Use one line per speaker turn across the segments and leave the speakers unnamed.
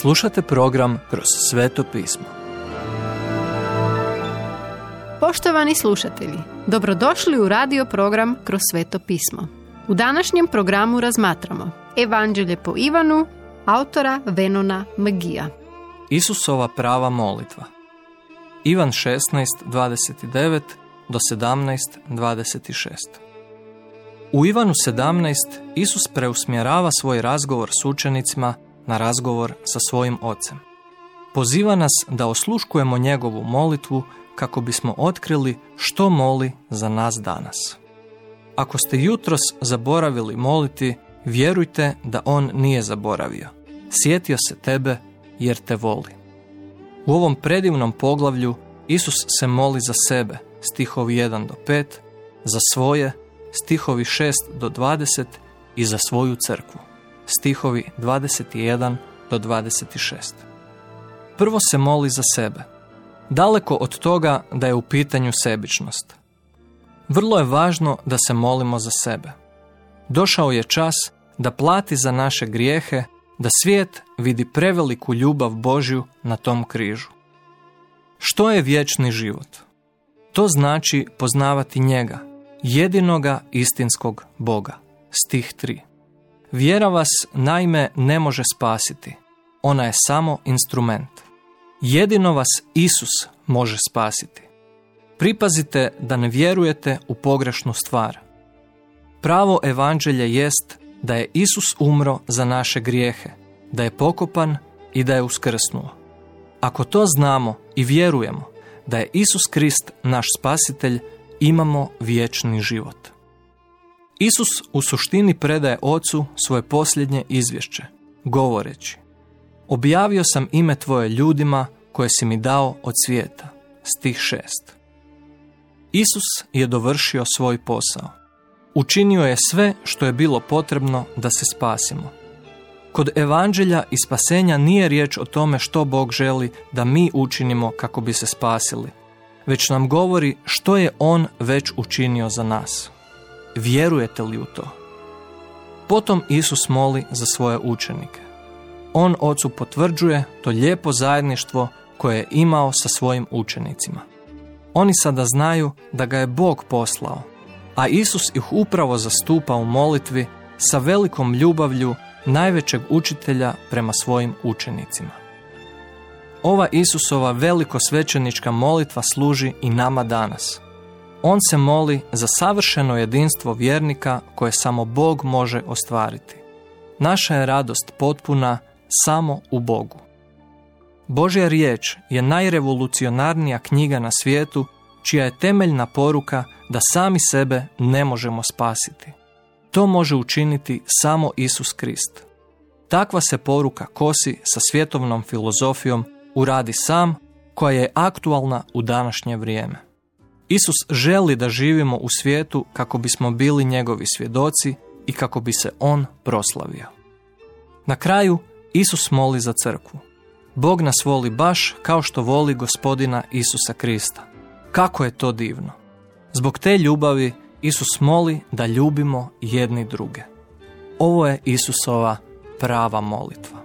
Slušate program Kroz sveto pismo.
Poštovani slušatelji, dobrodošli u radio program Kroz sveto pismo. U današnjem programu razmatramo Evanđelje po Ivanu, autora Venona Magija.
Isusova prava molitva. Ivan 16, 29 do 17, 26. U Ivanu 17 Isus preusmjerava svoj razgovor s učenicima na razgovor sa svojim ocem. Poziva nas da osluškujemo njegovu molitvu kako bismo otkrili što moli za nas danas. Ako ste jutros zaboravili moliti, vjerujte da on nije zaboravio. Sjetio se tebe jer te voli. U ovom predivnom poglavlju Isus se moli za sebe, stihovi 1 do 5, za svoje, stihovi 6 do 20 i za svoju crkvu, stihovi 21 do 26. Prvo se moli za sebe. Daleko od toga da je u pitanju sebičnost. Vrlo je važno da se molimo za sebe. Došao je čas da plati za naše grijehe, da svijet vidi preveliku ljubav Božju na tom križu. Što je vječni život? To znači poznavati njega, jedinoga istinskog Boga. Stih 3. Vjera vas naime ne može spasiti. Ona je samo instrument. Jedino vas Isus može spasiti. Pripazite da ne vjerujete u pogrešnu stvar. Pravo evanđelje jest da je Isus umro za naše grijehe, da je pokopan i da je uskrsnuo. Ako to znamo i vjerujemo da je Isus Krist naš spasitelj, imamo vječni život. Isus u suštini predaje Ocu svoje posljednje izvješće, govoreći Objavio sam ime Tvoje ljudima koje si mi dao od svijeta. Stih 6. Isus je dovršio svoj posao. Učinio je sve što je bilo potrebno da se spasimo. Kod evanđelja i spasenja nije riječ o tome što Bog želi da mi učinimo kako bi se spasili, već nam govori što je On već učinio za nas. Vjerujete li u to? Potom Isus moli za svoje učenike. On Ocu potvrđuje to lijepo zajedništvo koje je imao sa svojim učenicima. Oni sada znaju da ga je Bog poslao, a Isus ih upravo zastupa u molitvi sa velikom ljubavlju najvećeg učitelja prema svojim učenicima. Ova Isusova veliko svećenička molitva služi i nama danas. On se moli za savršeno jedinstvo vjernika koje samo Bog može ostvariti. Naša je radost potpuna samo u Bogu. Božja riječ je najrevolucionarnija knjiga na svijetu čija je temeljna poruka da sami sebe ne možemo spasiti. To može učiniti samo Isus Krist. Takva se poruka kosi sa svjetovnom filozofijom uradi sam koja je aktualna u današnje vrijeme. Isus želi da živimo u svijetu kako bismo bili njegovi svjedoci i kako bi se on proslavio. Na kraju Isus moli za crkvu. Bog nas voli baš kao što voli gospodina Isusa Krista. Kako je to divno! Zbog te ljubavi Isus moli da ljubimo jedni druge. Ovo je Isusova prava molitva.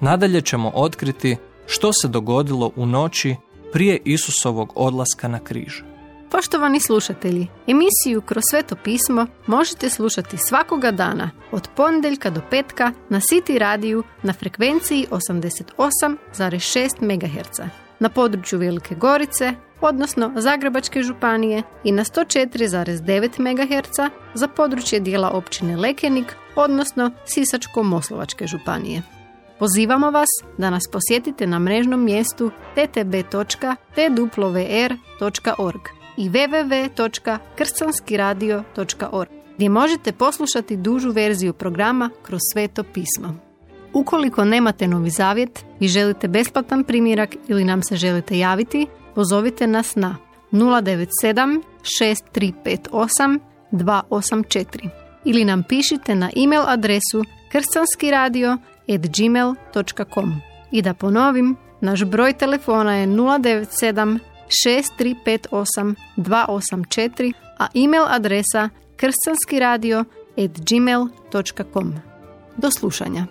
Nadalje ćemo otkriti što se dogodilo u noći prije Isusovog odlaska na križ.
Poštovani slušatelji, emisiju Kroz sveto pismo možete slušati svakoga dana od ponedjeljka do petka na City radiju na frekvenciji 88,6 MHz na području Velike Gorice, odnosno Zagrebačke županije i na 104,9 MHz za područje dijela općine Lekenik, odnosno Sisačko-Moslovačke županije. Pozivamo vas da nas posjetite na mrežnom mjestu ttb.twr.org i www.krcanskiradio.org gdje možete poslušati dužu verziju programa kroz sveto pismo. Ukoliko nemate novi zavjet i želite besplatan primjerak ili nam se želite javiti, pozovite nas na 097 6358 284 ili nam pišite na e-mail adresu kršćanskiradio@gmail.com. I da ponovim, naš broj telefona je 097 6358 284, a e-mail adresa kršćanskiradio@gmail.com. Do slušanja.